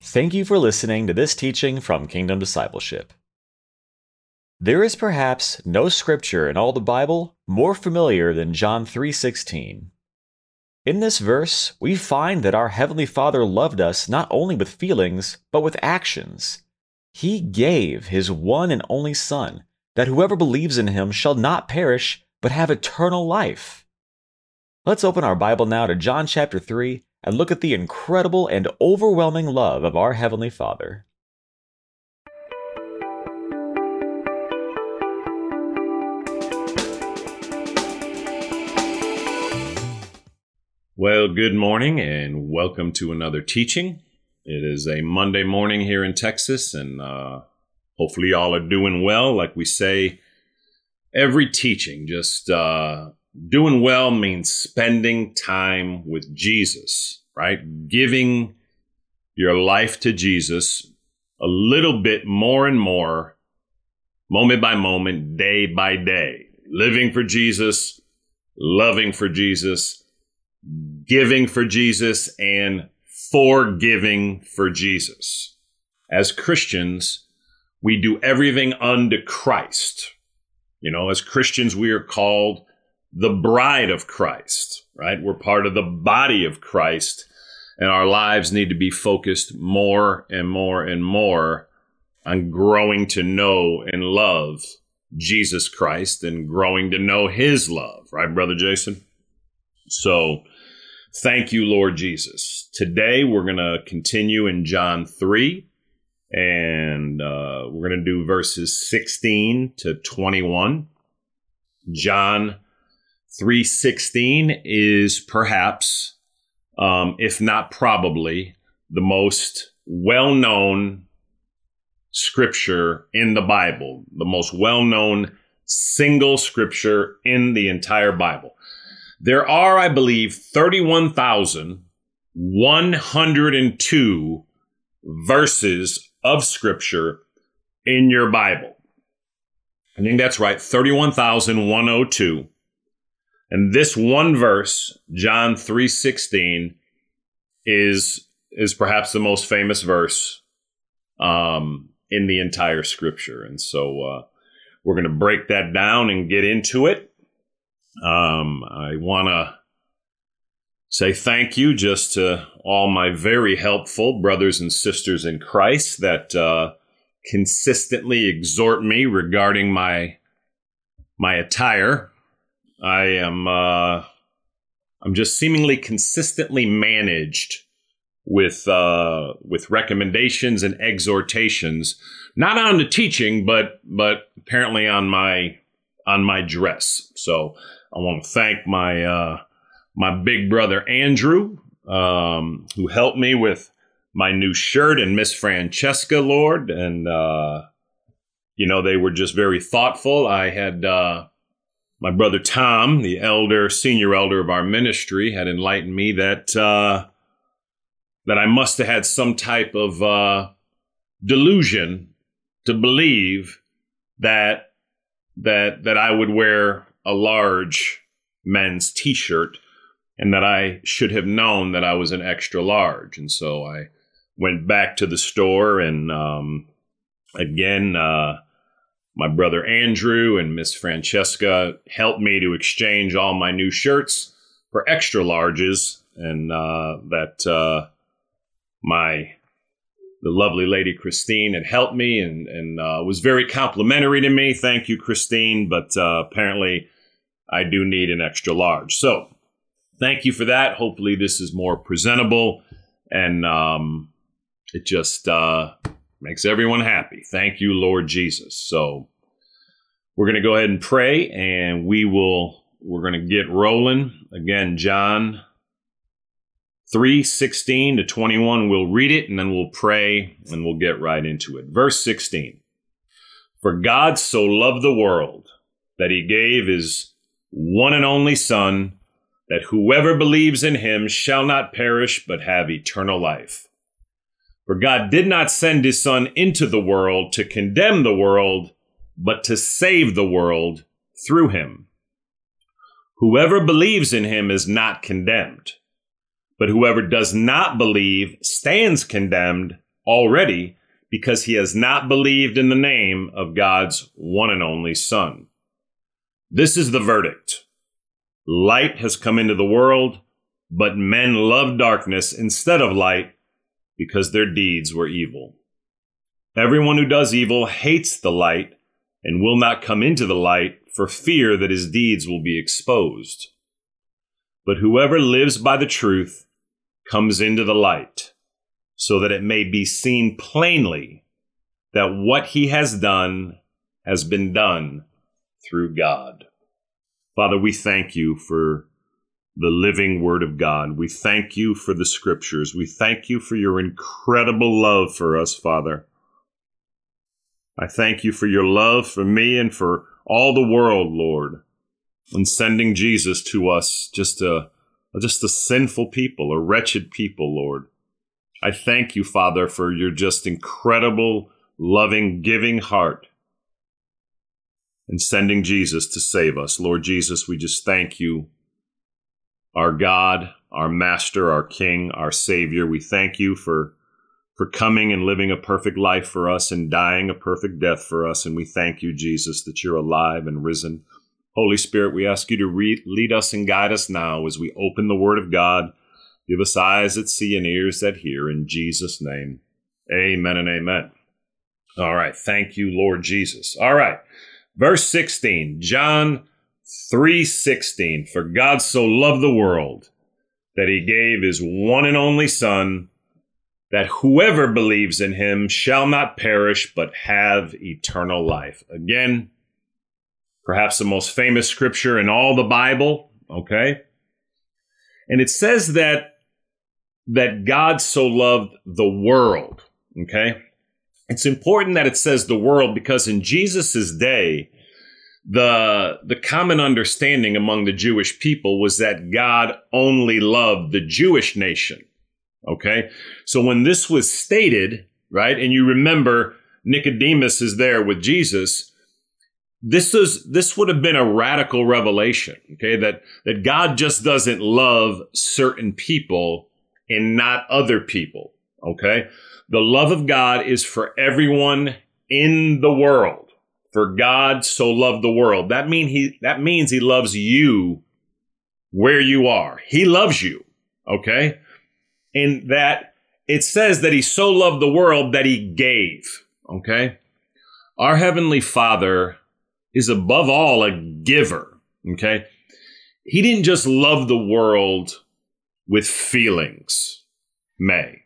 Thank you for listening to this teaching from Kingdom Discipleship. There is perhaps no scripture in all the Bible more familiar than John 3:16. In this verse, we find that our heavenly Father loved us not only with feelings, but with actions. He gave his one and only Son, that whoever believes in him shall not perish, but have eternal life. Let's open our Bible now to John chapter 3 and look at the incredible and overwhelming love of our Heavenly Father. Well, good morning and welcome to another teaching. It is a Monday morning here in Texas, and uh, hopefully, y'all are doing well. Like we say every teaching, just uh, doing well means spending time with Jesus, right? Giving your life to Jesus a little bit more and more, moment by moment, day by day. Living for Jesus, loving for Jesus, giving for Jesus, and forgiving for Jesus. As Christians, we do everything unto Christ. You know, as Christians, we are called the bride of Christ, right? We're part of the body of Christ, and our lives need to be focused more and more and more on growing to know and love Jesus Christ and growing to know his love, right, Brother Jason? So, thank you, Lord Jesus. Today, we're going to continue in John 3, and uh, we're going to do verses 16 to 21. John 316 is perhaps, um, if not probably, the most well known scripture in the Bible, the most well known single scripture in the entire Bible. There are, I believe, 31,102 verses of scripture in your Bible. I think that's right, 31,102. And this one verse, John 3:16, is is perhaps the most famous verse um, in the entire scripture. And so uh, we're going to break that down and get into it. Um, I want to say thank you just to all my very helpful brothers and sisters in Christ that uh, consistently exhort me regarding my my attire I am uh, I'm just seemingly consistently managed with uh, with recommendations and exhortations, not on the teaching, but but apparently on my on my dress. So I want to thank my uh, my big brother Andrew, um, who helped me with my new shirt, and Miss Francesca Lord, and uh, you know they were just very thoughtful. I had uh, my brother Tom, the elder, senior elder of our ministry, had enlightened me that uh, that I must have had some type of uh, delusion to believe that that that I would wear a large men's T-shirt, and that I should have known that I was an extra large, and so I went back to the store and um, again. Uh, my brother Andrew and Miss Francesca helped me to exchange all my new shirts for extra larges, and uh, that uh, my the lovely lady Christine had helped me and and uh, was very complimentary to me. Thank you, Christine. But uh, apparently, I do need an extra large. So, thank you for that. Hopefully, this is more presentable, and um, it just uh, makes everyone happy. Thank you, Lord Jesus. So we're going to go ahead and pray and we will, we're going to get rolling. Again, John 3 16 to 21. We'll read it and then we'll pray and we'll get right into it. Verse 16 For God so loved the world that he gave his one and only Son, that whoever believes in him shall not perish but have eternal life. For God did not send his Son into the world to condemn the world, but to save the world through him. Whoever believes in him is not condemned, but whoever does not believe stands condemned already because he has not believed in the name of God's one and only Son. This is the verdict. Light has come into the world, but men love darkness instead of light because their deeds were evil. Everyone who does evil hates the light and will not come into the light for fear that his deeds will be exposed. But whoever lives by the truth comes into the light, so that it may be seen plainly that what he has done has been done through God. Father, we thank you for the living Word of God. We thank you for the Scriptures. We thank you for your incredible love for us, Father. I thank you for your love for me and for all the world, Lord, in sending Jesus to us, just a, just a sinful people, a wretched people, Lord. I thank you, Father, for your just incredible, loving, giving heart in sending Jesus to save us. Lord Jesus, we just thank you, our God, our Master, our King, our Savior. We thank you for for coming and living a perfect life for us and dying a perfect death for us. And we thank you, Jesus, that you're alive and risen. Holy Spirit, we ask you to re- lead us and guide us now as we open the Word of God. Give us eyes that see and ears that hear. In Jesus' name, amen and amen. All right. Thank you, Lord Jesus. All right. Verse 16, John 3:16 For God so loved the world that he gave his one and only son that whoever believes in him shall not perish but have eternal life. Again, perhaps the most famous scripture in all the Bible, okay? And it says that that God so loved the world, okay? It's important that it says the world because in Jesus' day, the the common understanding among the Jewish people was that God only loved the Jewish nation. Okay. So when this was stated, right, and you remember Nicodemus is there with Jesus, this is this would have been a radical revelation, okay, that that God just doesn't love certain people and not other people, okay? The love of God is for everyone in the world. For God so loved the world. That mean he that means he loves you where you are. He loves you, okay? in that it says that he so loved the world that he gave. Okay. Our Heavenly Father is above all a giver. Okay. He didn't just love the world with feelings, May.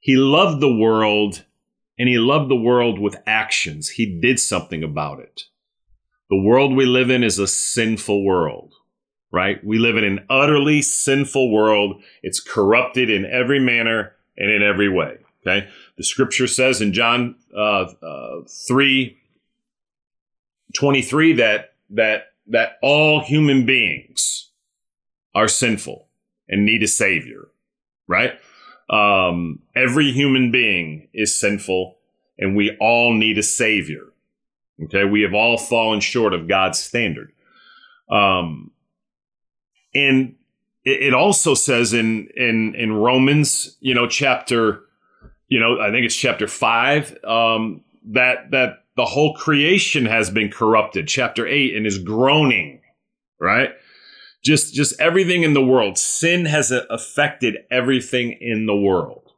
He loved the world and he loved the world with actions. He did something about it. The world we live in is a sinful world right? We live in an utterly sinful world. It's corrupted in every manner and in every way. Okay. The scripture says in John uh, uh, 3 23 that, that, that all human beings are sinful and need a savior, right? Um, every human being is sinful and we all need a savior. Okay. We have all fallen short of God's standard. Um, and it also says in in in Romans, you know, chapter, you know, I think it's chapter five, um, that that the whole creation has been corrupted. Chapter eight and is groaning, right? Just just everything in the world. Sin has affected everything in the world.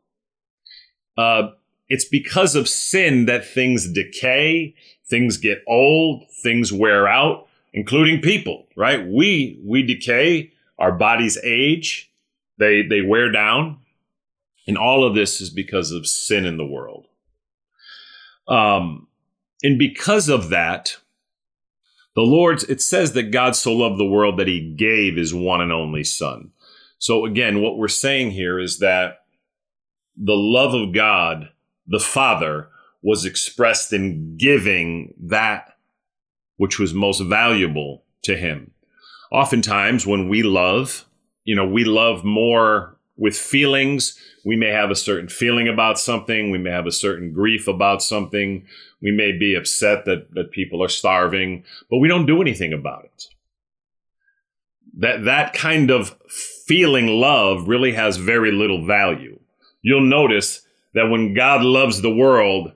Uh, it's because of sin that things decay, things get old, things wear out including people, right? We we decay, our bodies age, they they wear down, and all of this is because of sin in the world. Um, and because of that, the Lord's it says that God so loved the world that He gave His one and only Son. So again, what we're saying here is that the love of God, the Father, was expressed in giving that which was most valuable to him. Oftentimes, when we love, you know, we love more with feelings. We may have a certain feeling about something. We may have a certain grief about something. We may be upset that, that people are starving, but we don't do anything about it. That, that kind of feeling love really has very little value. You'll notice that when God loves the world,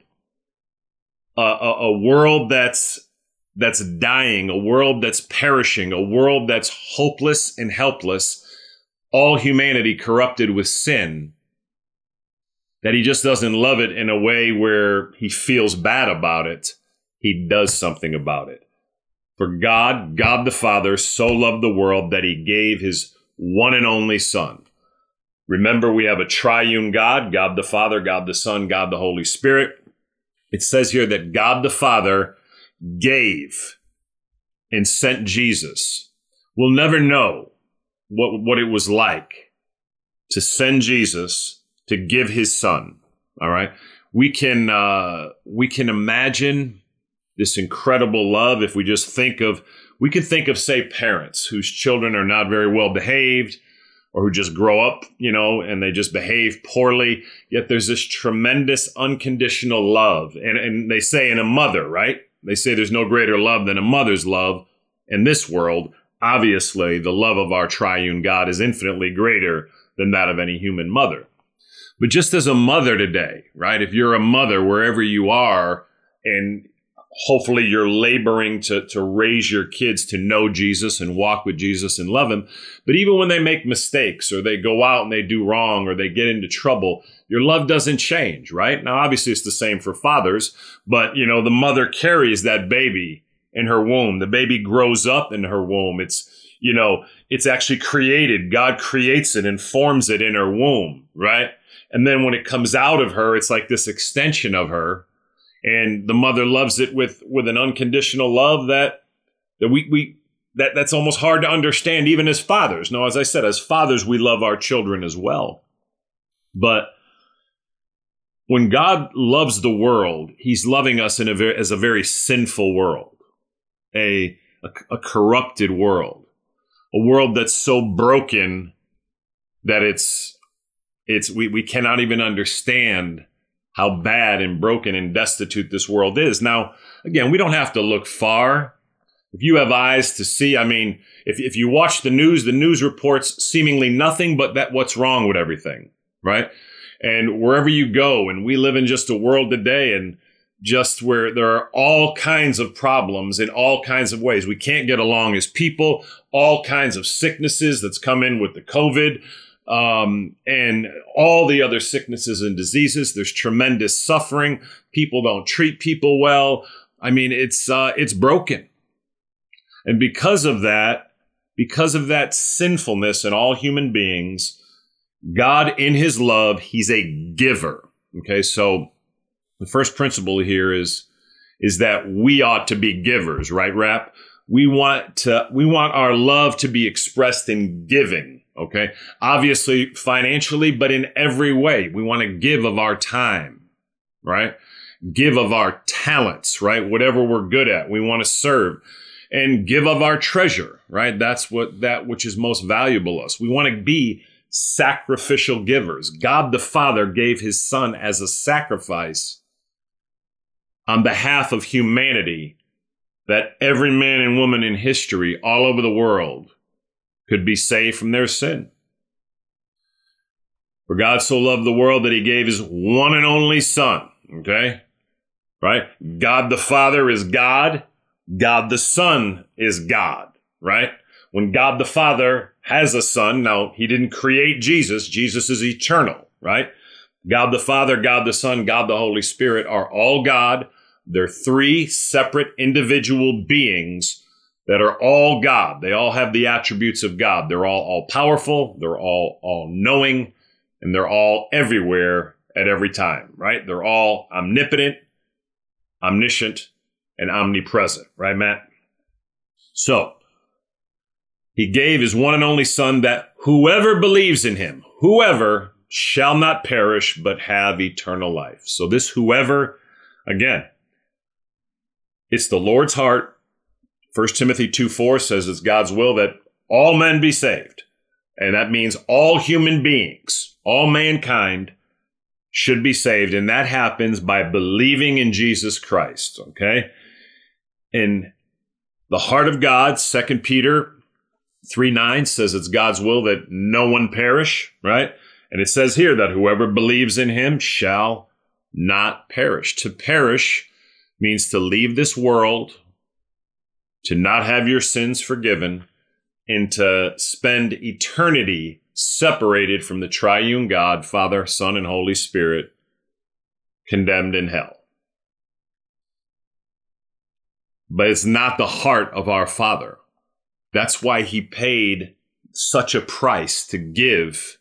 a, a, a world that's that's dying, a world that's perishing, a world that's hopeless and helpless, all humanity corrupted with sin, that he just doesn't love it in a way where he feels bad about it. He does something about it. For God, God the Father, so loved the world that he gave his one and only Son. Remember, we have a triune God God the Father, God the Son, God the Holy Spirit. It says here that God the Father gave and sent Jesus. We'll never know what, what it was like to send Jesus to give his son. All right. We can, uh, we can imagine this incredible love if we just think of, we could think of, say, parents whose children are not very well behaved or who just grow up, you know, and they just behave poorly. Yet there's this tremendous unconditional love. And, and they say in a mother, right? They say there's no greater love than a mother's love in this world. Obviously, the love of our triune God is infinitely greater than that of any human mother. But just as a mother today, right? If you're a mother wherever you are, and hopefully you're laboring to, to raise your kids to know Jesus and walk with Jesus and love him. But even when they make mistakes or they go out and they do wrong or they get into trouble, your love doesn't change, right? Now, obviously it's the same for fathers, but you know, the mother carries that baby in her womb. The baby grows up in her womb. It's, you know, it's actually created. God creates it and forms it in her womb, right? And then when it comes out of her, it's like this extension of her and the mother loves it with with an unconditional love that that we we that that's almost hard to understand even as fathers. Now, as I said, as fathers, we love our children as well, but when God loves the world, He's loving us in a very, as a very sinful world, a, a, a corrupted world, a world that's so broken that it's it's we, we cannot even understand how bad and broken and destitute this world is. Now, again, we don't have to look far. If you have eyes to see, I mean, if, if you watch the news, the news reports seemingly nothing but that what's wrong with everything, right? And wherever you go, and we live in just a world today and just where there are all kinds of problems in all kinds of ways. We can't get along as people, all kinds of sicknesses that's come in with the COVID um, and all the other sicknesses and diseases. There's tremendous suffering. People don't treat people well. I mean, it's uh, it's broken, and because of that, because of that sinfulness in all human beings, God, in His love, He's a giver. Okay, so the first principle here is is that we ought to be givers, right, Rap? We want to we want our love to be expressed in giving Okay. Obviously, financially, but in every way, we want to give of our time, right? Give of our talents, right? Whatever we're good at, we want to serve and give of our treasure, right? That's what that which is most valuable to us. We want to be sacrificial givers. God the Father gave his son as a sacrifice on behalf of humanity that every man and woman in history all over the world could be saved from their sin. For God so loved the world that he gave his one and only Son. Okay? Right? God the Father is God. God the Son is God. Right? When God the Father has a Son, now he didn't create Jesus, Jesus is eternal. Right? God the Father, God the Son, God the Holy Spirit are all God. They're three separate individual beings that are all God. They all have the attributes of God. They're all all powerful. They're all all knowing, and they're all everywhere at every time. Right? They're all omnipotent, omniscient, and omnipresent. Right, Matt? So he gave his one and only Son that whoever believes in him, whoever shall not perish but have eternal life. So this whoever, again, it's the Lord's heart 1 Timothy 2 4 says it's God's will that all men be saved. And that means all human beings, all mankind should be saved. And that happens by believing in Jesus Christ. Okay. In the heart of God, 2 Peter 3 9 says it's God's will that no one perish, right? And it says here that whoever believes in him shall not perish. To perish means to leave this world, to not have your sins forgiven, and to spend eternity separated from the triune God, Father, Son, and Holy Spirit, condemned in hell. But it's not the heart of our Father. That's why he paid such a price to give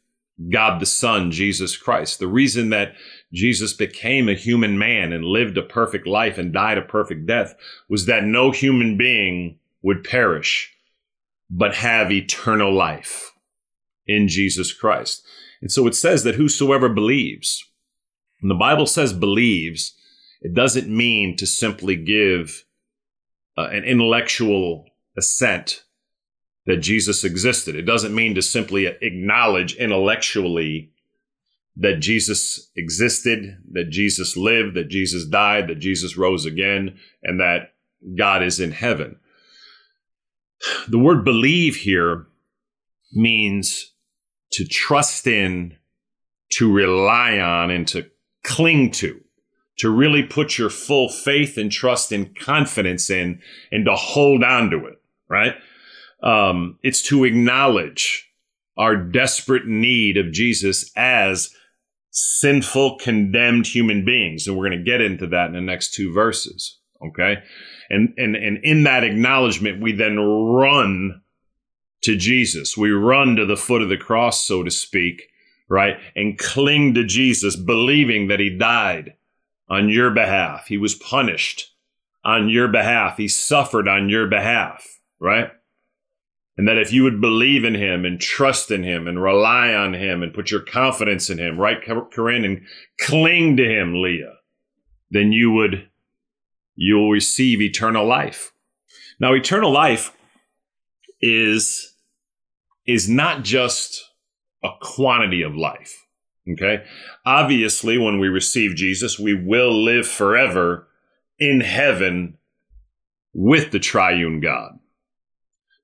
God the Son, Jesus Christ. The reason that Jesus became a human man and lived a perfect life and died a perfect death was that no human being would perish, but have eternal life in Jesus Christ. And so it says that whosoever believes, when the Bible says believes, it doesn't mean to simply give uh, an intellectual assent that Jesus existed. It doesn't mean to simply acknowledge intellectually that Jesus existed, that Jesus lived, that Jesus died, that Jesus rose again, and that God is in heaven. The word believe here means to trust in, to rely on, and to cling to, to really put your full faith and trust and confidence in, and to hold on to it, right? Um, it's to acknowledge our desperate need of Jesus as sinful, condemned human beings. And we're going to get into that in the next two verses. Okay. And, and, and in that acknowledgement, we then run to Jesus. We run to the foot of the cross, so to speak, right? And cling to Jesus, believing that he died on your behalf. He was punished on your behalf. He suffered on your behalf, right? And that if you would believe in him and trust in him and rely on him and put your confidence in him, right, Corinne, and cling to him, Leah, then you would, you'll receive eternal life. Now, eternal life is, is not just a quantity of life. Okay. Obviously, when we receive Jesus, we will live forever in heaven with the triune God.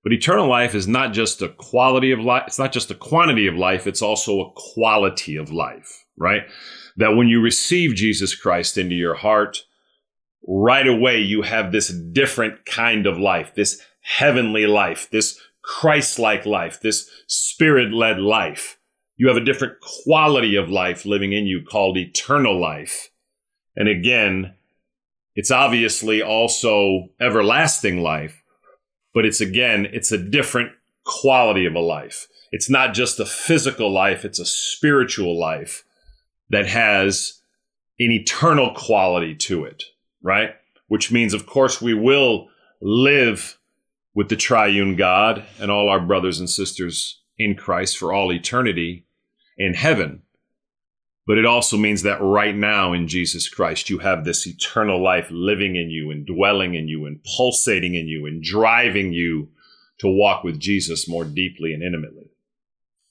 But eternal life is not just a quality of life, it's not just a quantity of life, it's also a quality of life, right? That when you receive Jesus Christ into your heart, right away you have this different kind of life, this heavenly life, this Christ like life, this spirit led life. You have a different quality of life living in you called eternal life. And again, it's obviously also everlasting life but it's again, it's a different quality of a life. It's not just a physical life, it's a spiritual life that has an eternal quality to it, right? Which means, of course, we will live with the triune God and all our brothers and sisters in Christ for all eternity in heaven. But it also means that right now in Jesus Christ, you have this eternal life living in you and dwelling in you and pulsating in you and driving you to walk with Jesus more deeply and intimately.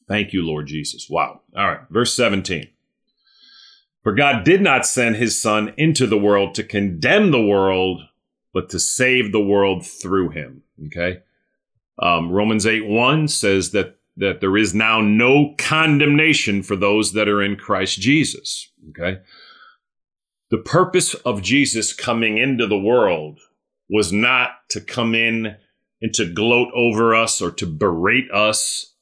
Thank you, Lord Jesus. Wow. All right. Verse 17. For God did not send his son into the world to condemn the world, but to save the world through him. Okay. Um, Romans 8 1 says that that there is now no condemnation for those that are in Christ Jesus. Okay. The purpose of Jesus coming into the world was not to come in and to gloat over us or to berate us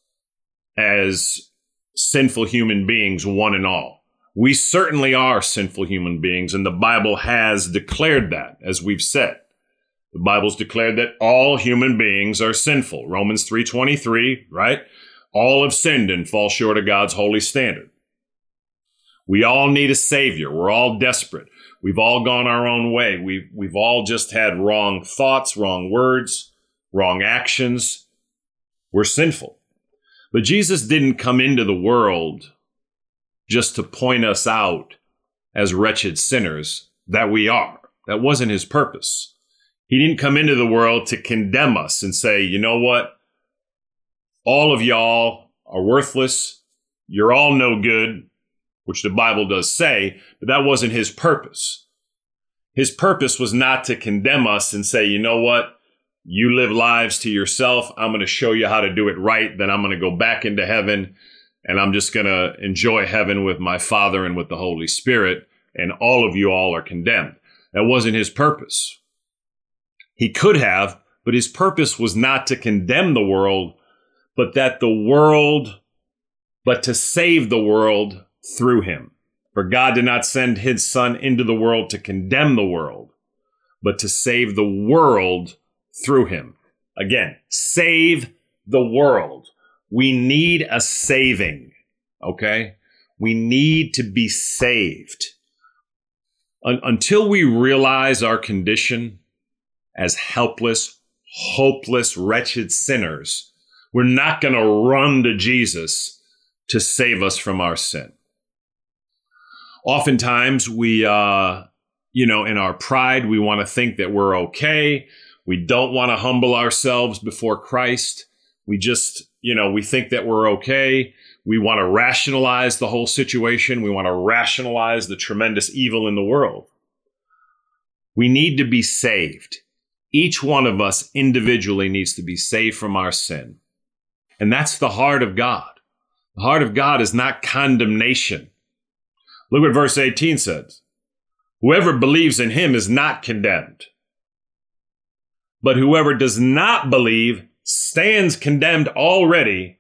as sinful human beings, one and all. We certainly are sinful human beings, and the Bible has declared that, as we've said. The Bible's declared that all human beings are sinful. Romans 3:23, right? All have sinned and fall short of God's holy standard. We all need a savior. We're all desperate. We've all gone our own way. We've, we've all just had wrong thoughts, wrong words, wrong actions. We're sinful. But Jesus didn't come into the world just to point us out as wretched sinners that we are. That wasn't his purpose. He didn't come into the world to condemn us and say, you know what? all of y'all are worthless. You're all no good, which the Bible does say, but that wasn't his purpose. His purpose was not to condemn us and say, you know what? You live lives to yourself. I'm going to show you how to do it right. Then I'm going to go back into heaven and I'm just going to enjoy heaven with my Father and with the Holy Spirit, and all of you all are condemned. That wasn't his purpose. He could have, but his purpose was not to condemn the world, but that the world, but to save the world through him. For God did not send his son into the world to condemn the world, but to save the world through him. Again, save the world. We need a saving. Okay. We need to be saved. Un- until we realize our condition as helpless, hopeless, wretched sinners, we're not going to run to Jesus to save us from our sin. Oftentimes, we, uh, you know, in our pride, we want to think that we're okay. We don't want to humble ourselves before Christ. We just, you know, we think that we're okay. We want to rationalize the whole situation. We want to rationalize the tremendous evil in the world. We need to be saved. Each one of us individually needs to be saved from our sin. And that's the heart of God. The heart of God is not condemnation. Look what verse 18 says. Whoever believes in him is not condemned. But whoever does not believe stands condemned already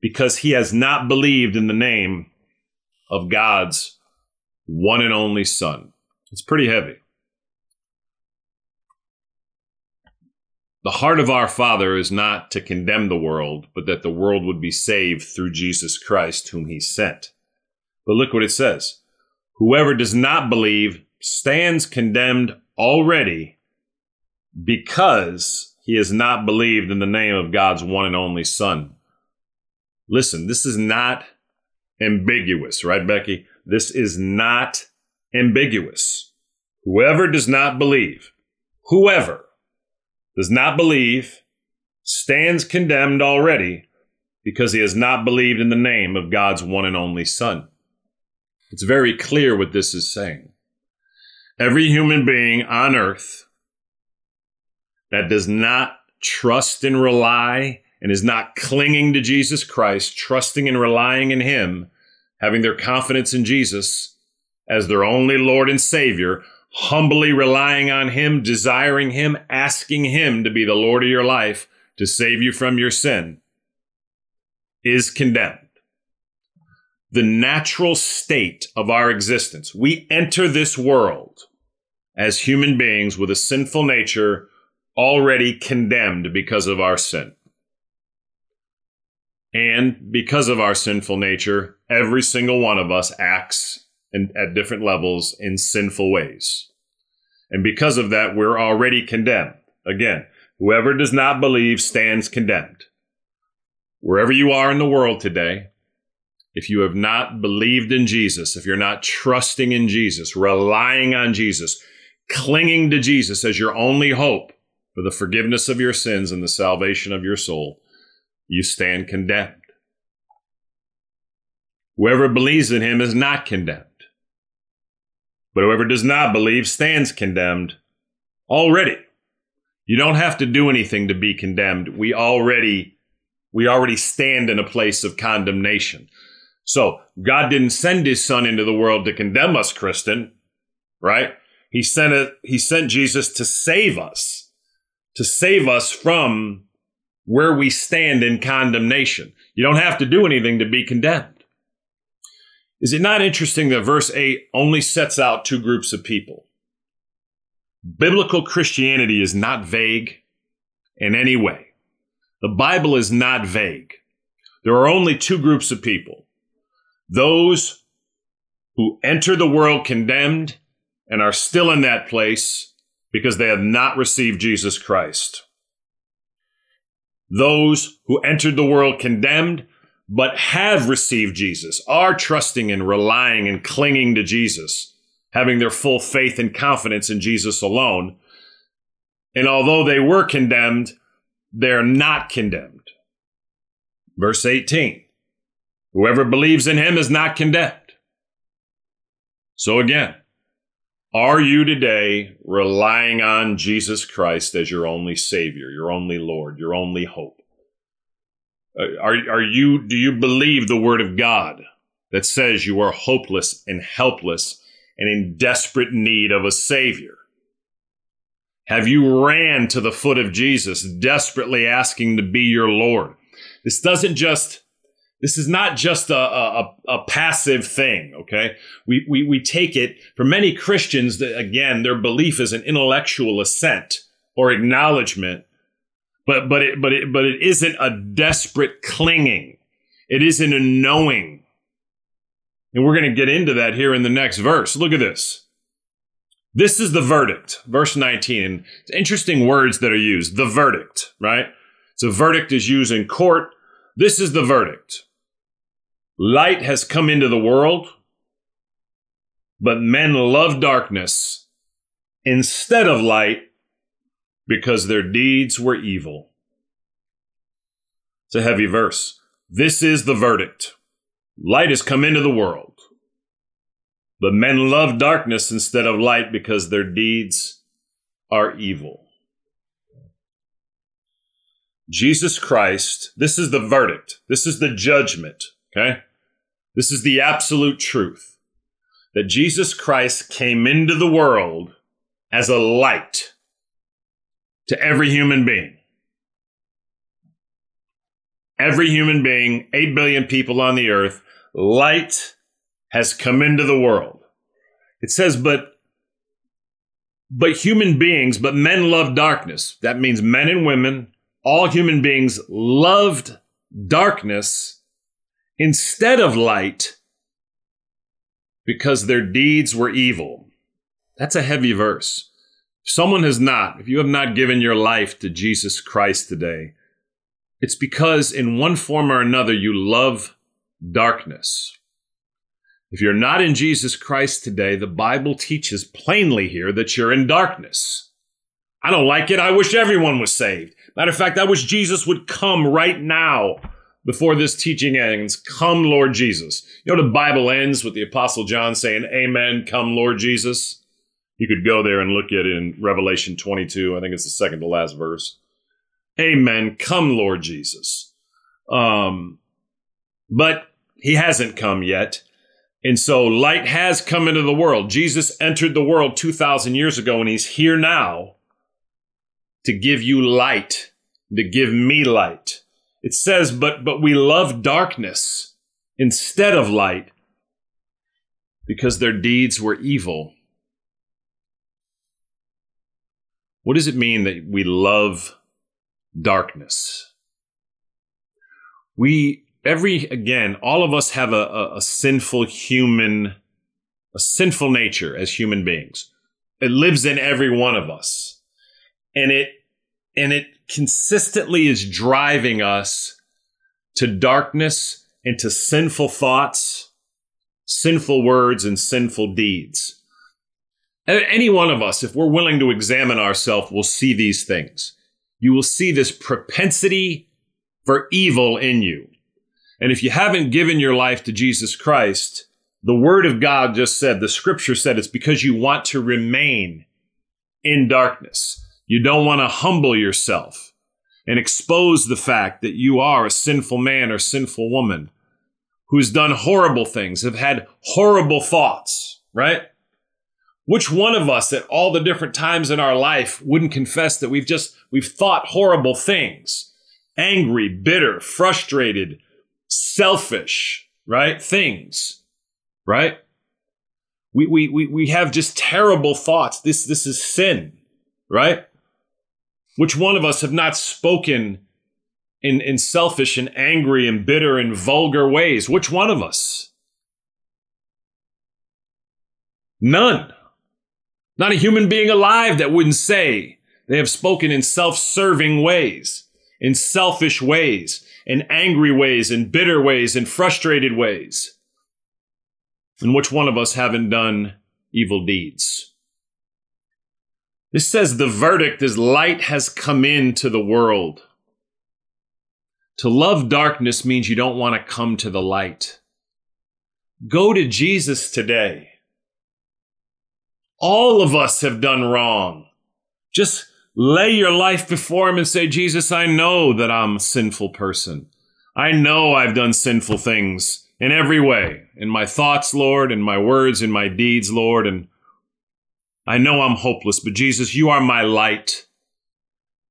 because he has not believed in the name of God's one and only Son. It's pretty heavy. The heart of our Father is not to condemn the world, but that the world would be saved through Jesus Christ, whom he sent. But look what it says Whoever does not believe stands condemned already because he has not believed in the name of God's one and only Son. Listen, this is not ambiguous, right, Becky? This is not ambiguous. Whoever does not believe, whoever does not believe, stands condemned already because he has not believed in the name of God's one and only Son. It's very clear what this is saying. Every human being on earth that does not trust and rely and is not clinging to Jesus Christ, trusting and relying in Him, having their confidence in Jesus as their only Lord and Savior, humbly relying on Him, desiring Him, asking Him to be the Lord of your life to save you from your sin, is condemned. The natural state of our existence. We enter this world as human beings with a sinful nature already condemned because of our sin. And because of our sinful nature, every single one of us acts in, at different levels in sinful ways. And because of that, we're already condemned. Again, whoever does not believe stands condemned. Wherever you are in the world today, if you have not believed in Jesus, if you're not trusting in Jesus, relying on Jesus, clinging to Jesus as your only hope, for the forgiveness of your sins and the salvation of your soul, you stand condemned. Whoever believes in him is not condemned. But whoever does not believe stands condemned already. You don't have to do anything to be condemned. We already we already stand in a place of condemnation. So, God didn't send his son into the world to condemn us, Kristen, right? He sent it he sent Jesus to save us to save us from where we stand in condemnation. You don't have to do anything to be condemned. Is it not interesting that verse 8 only sets out two groups of people? Biblical Christianity is not vague in any way. The Bible is not vague. There are only two groups of people those who enter the world condemned and are still in that place because they have not received Jesus Christ. Those who entered the world condemned, but have received Jesus, are trusting and relying and clinging to Jesus, having their full faith and confidence in Jesus alone. And although they were condemned, they're not condemned. Verse 18 Whoever believes in him is not condemned. So again, are you today relying on Jesus Christ as your only Savior, your only Lord, your only hope? Uh, are, are you, do you believe the word of God that says you are hopeless and helpless and in desperate need of a savior? Have you ran to the foot of Jesus, desperately asking to be your Lord? This doesn't just this is not just a, a, a, passive thing, okay? We, we, we take it, for many Christians, that again, their belief is an intellectual assent or acknowledgement, but, but, it, but, it, but it isn't a desperate clinging. It isn't a knowing. And we're going to get into that here in the next verse. Look at this. This is the verdict, verse 19. And interesting words that are used. The verdict, right? So verdict is used in court. This is the verdict. Light has come into the world, but men love darkness instead of light because their deeds were evil. It's a heavy verse. This is the verdict. Light has come into the world, but men love darkness instead of light because their deeds are evil. Jesus Christ, this is the verdict. This is the judgment. Okay? This is the absolute truth that Jesus Christ came into the world as a light to every human being. Every human being, 8 billion people on the earth, light has come into the world. It says, but but human beings, but men love darkness. That means men and women, all human beings loved darkness instead of light because their deeds were evil. That's a heavy verse. Someone has not, if you have not given your life to Jesus Christ today, it's because in one form or another you love darkness. If you're not in Jesus Christ today, the Bible teaches plainly here that you're in darkness. I don't like it. I wish everyone was saved. Matter of fact, I wish Jesus would come right now before this teaching ends, come Lord Jesus. You know, the Bible ends with the Apostle John saying, Amen, come Lord Jesus. You could go there and look at in Revelation 22. I think it's the second to last verse. Amen, come Lord Jesus. Um, but he hasn't come yet. And so light has come into the world. Jesus entered the world 2,000 years ago, and he's here now to give you light, to give me light. It says, but, but we love darkness instead of light because their deeds were evil. What does it mean that we love darkness? We, every, again, all of us have a, a, a sinful human, a sinful nature as human beings. It lives in every one of us. And it, and it consistently is driving us to darkness and to sinful thoughts, sinful words, and sinful deeds. Any one of us, if we're willing to examine ourselves, will see these things. You will see this propensity for evil in you. And if you haven't given your life to Jesus Christ, the Word of God just said, the Scripture said, it's because you want to remain in darkness. You don't want to humble yourself and expose the fact that you are a sinful man or sinful woman who's done horrible things, have had horrible thoughts, right? Which one of us at all the different times in our life wouldn't confess that we've just, we've thought horrible things? Angry, bitter, frustrated, selfish, right? Things, right? We, we, we, we have just terrible thoughts. This, this is sin, right? Which one of us have not spoken in, in selfish and angry and bitter and vulgar ways? Which one of us? None. Not a human being alive that wouldn't say they have spoken in self serving ways, in selfish ways, in angry ways, in bitter ways, in frustrated ways. And which one of us haven't done evil deeds? This says the verdict is light has come into the world. To love darkness means you don't want to come to the light. Go to Jesus today. All of us have done wrong. Just lay your life before Him and say, Jesus, I know that I'm a sinful person. I know I've done sinful things in every way, in my thoughts, Lord, in my words, in my deeds, Lord, and I know I'm hopeless, but Jesus, you are my light.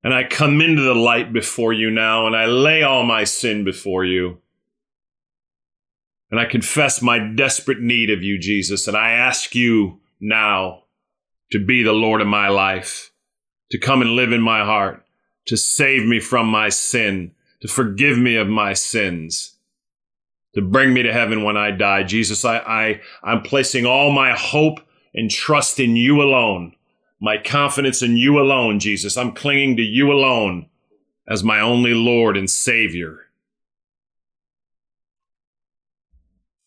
And I come into the light before you now, and I lay all my sin before you. And I confess my desperate need of you, Jesus, and I ask you now to be the Lord of my life, to come and live in my heart, to save me from my sin, to forgive me of my sins, to bring me to heaven when I die. Jesus, I, I, I'm placing all my hope and trust in you alone my confidence in you alone, Jesus. I'm clinging to you alone as my only Lord and Savior.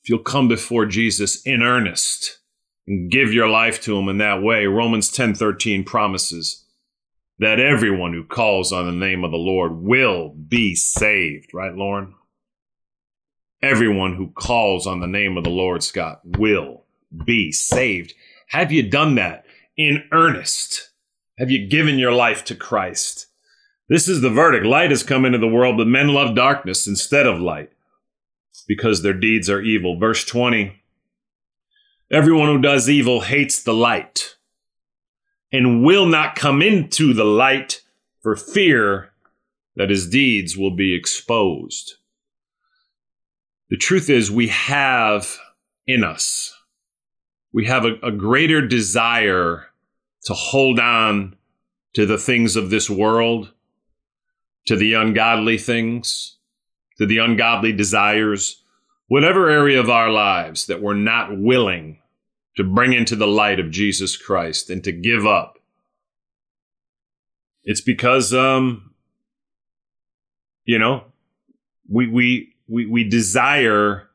If you'll come before Jesus in earnest give your life to him in that way, Romans 10:13 promises that everyone who calls on the name of the Lord will be saved, right, Lauren? Everyone who calls on the name of the Lord, Scott, will be saved. Have you done that? in earnest? Have you given your life to Christ? This is the verdict. Light has come into the world, but men love darkness instead of light because their deeds are evil. Verse 20 Everyone who does evil hates the light and will not come into the light for fear that his deeds will be exposed. The truth is, we have in us we have a, a greater desire to hold on to the things of this world, to the ungodly things, to the ungodly desires, whatever area of our lives that we're not willing to bring into the light of Jesus Christ and to give up. It's because, um, you know, we, we, we, we desire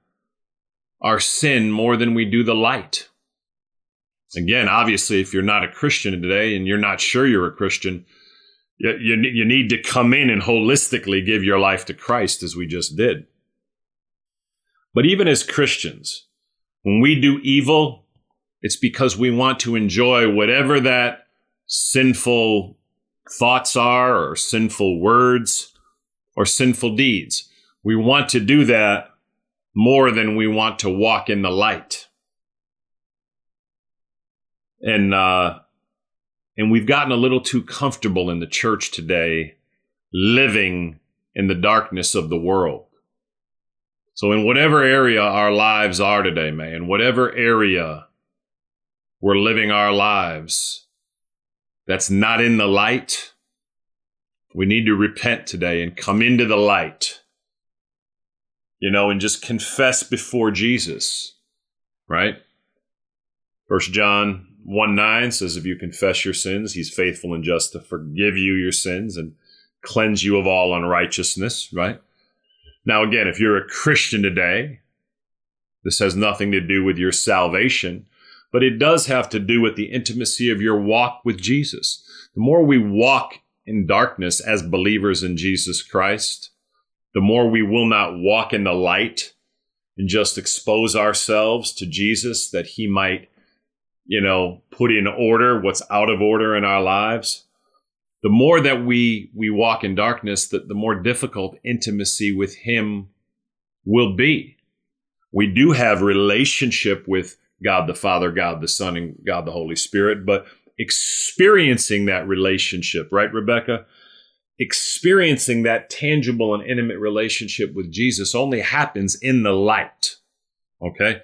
our sin more than we do the light. Again, obviously, if you're not a Christian today and you're not sure you're a Christian, you, you, you need to come in and holistically give your life to Christ as we just did. But even as Christians, when we do evil, it's because we want to enjoy whatever that sinful thoughts are, or sinful words, or sinful deeds. We want to do that more than we want to walk in the light and uh, and we've gotten a little too comfortable in the church today, living in the darkness of the world. So, in whatever area our lives are today, man, whatever area we're living our lives that's not in the light, we need to repent today and come into the light, you know, and just confess before Jesus, right? First John 1 9 says, If you confess your sins, he's faithful and just to forgive you your sins and cleanse you of all unrighteousness, right? Now, again, if you're a Christian today, this has nothing to do with your salvation, but it does have to do with the intimacy of your walk with Jesus. The more we walk in darkness as believers in Jesus Christ, the more we will not walk in the light and just expose ourselves to Jesus that he might you know, put in order what's out of order in our lives, the more that we we walk in darkness, the, the more difficult intimacy with Him will be. We do have relationship with God the Father, God the Son, and God the Holy Spirit, but experiencing that relationship, right, Rebecca? Experiencing that tangible and intimate relationship with Jesus only happens in the light. Okay?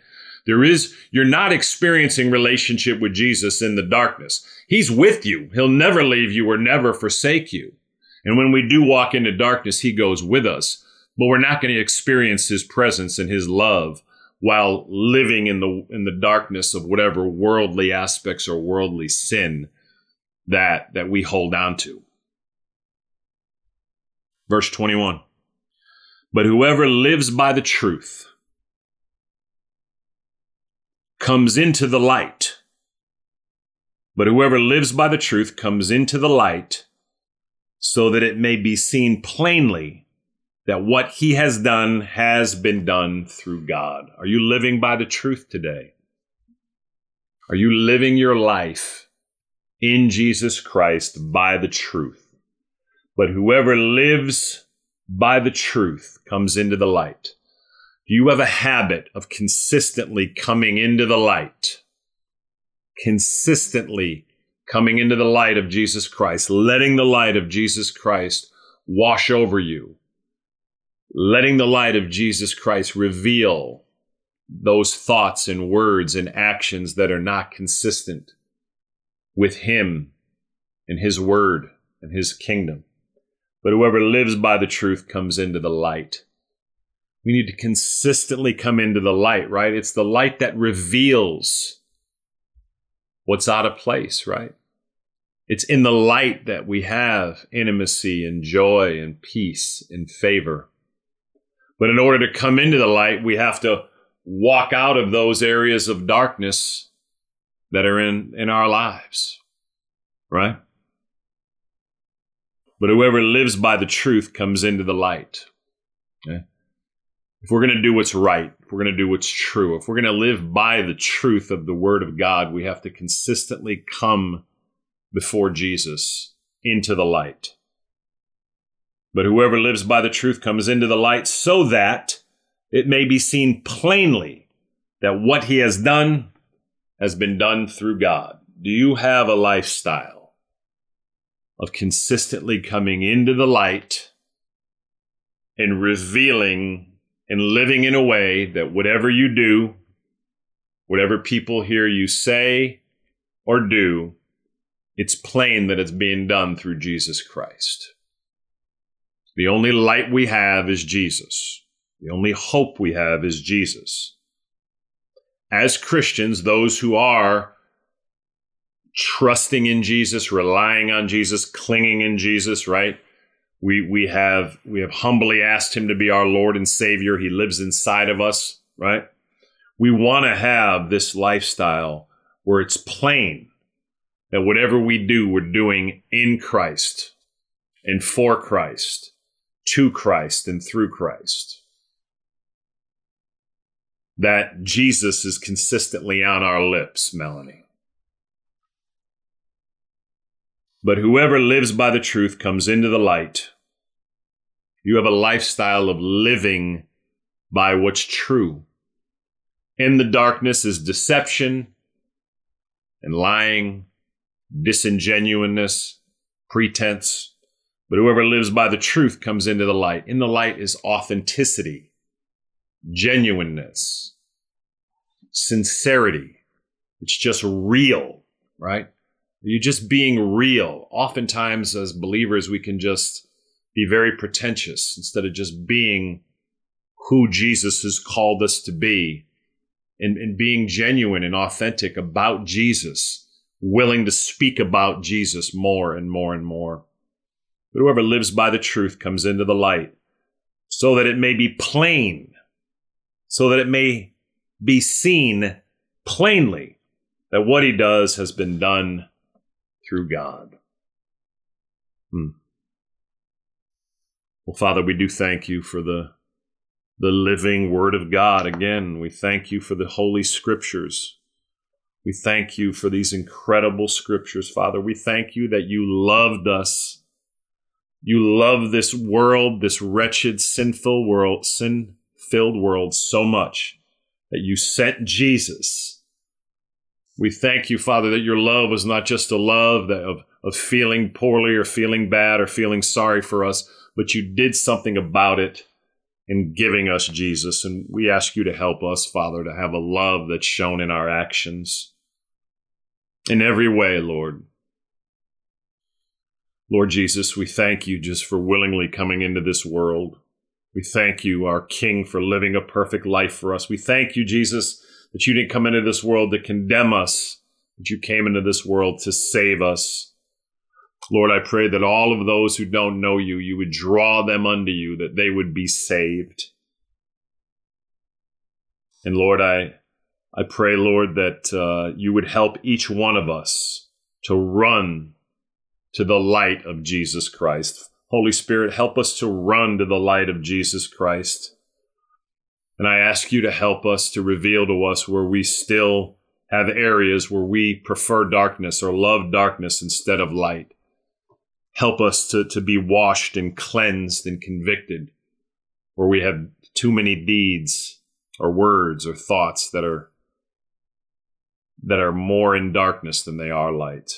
There is, you're not experiencing relationship with Jesus in the darkness. He's with you. He'll never leave you or never forsake you. And when we do walk into darkness, he goes with us. But we're not going to experience his presence and his love while living in the in the darkness of whatever worldly aspects or worldly sin that that we hold on to. Verse 21. But whoever lives by the truth comes into the light. But whoever lives by the truth comes into the light so that it may be seen plainly that what he has done has been done through God. Are you living by the truth today? Are you living your life in Jesus Christ by the truth? But whoever lives by the truth comes into the light? Do you have a habit of consistently coming into the light? Consistently coming into the light of Jesus Christ, letting the light of Jesus Christ wash over you, letting the light of Jesus Christ reveal those thoughts and words and actions that are not consistent with Him and His Word and His kingdom. But whoever lives by the truth comes into the light. We need to consistently come into the light, right? It's the light that reveals what's out of place, right? It's in the light that we have intimacy and joy and peace and favor. But in order to come into the light, we have to walk out of those areas of darkness that are in, in our lives, right? But whoever lives by the truth comes into the light. If we're going to do what's right, if we're going to do what's true, if we're going to live by the truth of the Word of God, we have to consistently come before Jesus into the light. But whoever lives by the truth comes into the light so that it may be seen plainly that what he has done has been done through God. Do you have a lifestyle of consistently coming into the light and revealing and living in a way that whatever you do, whatever people hear you say or do, it's plain that it's being done through Jesus Christ. The only light we have is Jesus. The only hope we have is Jesus. As Christians, those who are trusting in Jesus, relying on Jesus, clinging in Jesus, right? We we have we have humbly asked him to be our Lord and Savior. He lives inside of us, right? We want to have this lifestyle where it's plain that whatever we do, we're doing in Christ and for Christ, to Christ and through Christ that Jesus is consistently on our lips, Melanie. But whoever lives by the truth comes into the light. You have a lifestyle of living by what's true. In the darkness is deception and lying, disingenuousness, pretense. But whoever lives by the truth comes into the light. In the light is authenticity genuineness, sincerity. It's just real, right? You're just being real. Oftentimes, as believers, we can just be very pretentious instead of just being who Jesus has called us to be and, and being genuine and authentic about Jesus, willing to speak about Jesus more and more and more. But whoever lives by the truth comes into the light so that it may be plain so that it may be seen plainly that what he does has been done through God. Hmm. Well, Father, we do thank you for the the living Word of God. Again, we thank you for the Holy Scriptures. We thank you for these incredible Scriptures, Father. We thank you that you loved us. You love this world, this wretched, sinful world, sin filled world so much that you sent Jesus. We thank you, Father, that your love was not just a love of, of feeling poorly or feeling bad or feeling sorry for us, but you did something about it in giving us Jesus. And we ask you to help us, Father, to have a love that's shown in our actions in every way, Lord. Lord Jesus, we thank you just for willingly coming into this world. We thank you, our King, for living a perfect life for us. We thank you, Jesus, that you didn't come into this world to condemn us, but you came into this world to save us. Lord, I pray that all of those who don't know you, you would draw them unto you, that they would be saved. And Lord, I, I pray, Lord, that uh, you would help each one of us to run to the light of Jesus Christ. Holy Spirit, help us to run to the light of Jesus Christ. And I ask you to help us to reveal to us where we still have areas where we prefer darkness or love darkness instead of light. Help us to, to be washed and cleansed and convicted where we have too many deeds or words or thoughts that are that are more in darkness than they are light.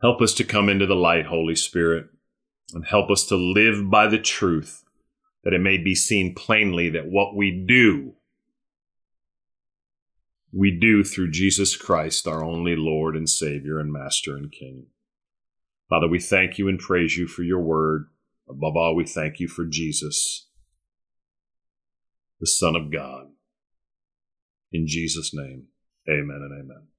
Help us to come into the light, Holy Spirit, and help us to live by the truth that it may be seen plainly that what we do, we do through Jesus Christ, our only Lord and Savior and Master and King. Father, we thank you and praise you for your word. Above all, we thank you for Jesus, the Son of God. In Jesus' name, amen and amen.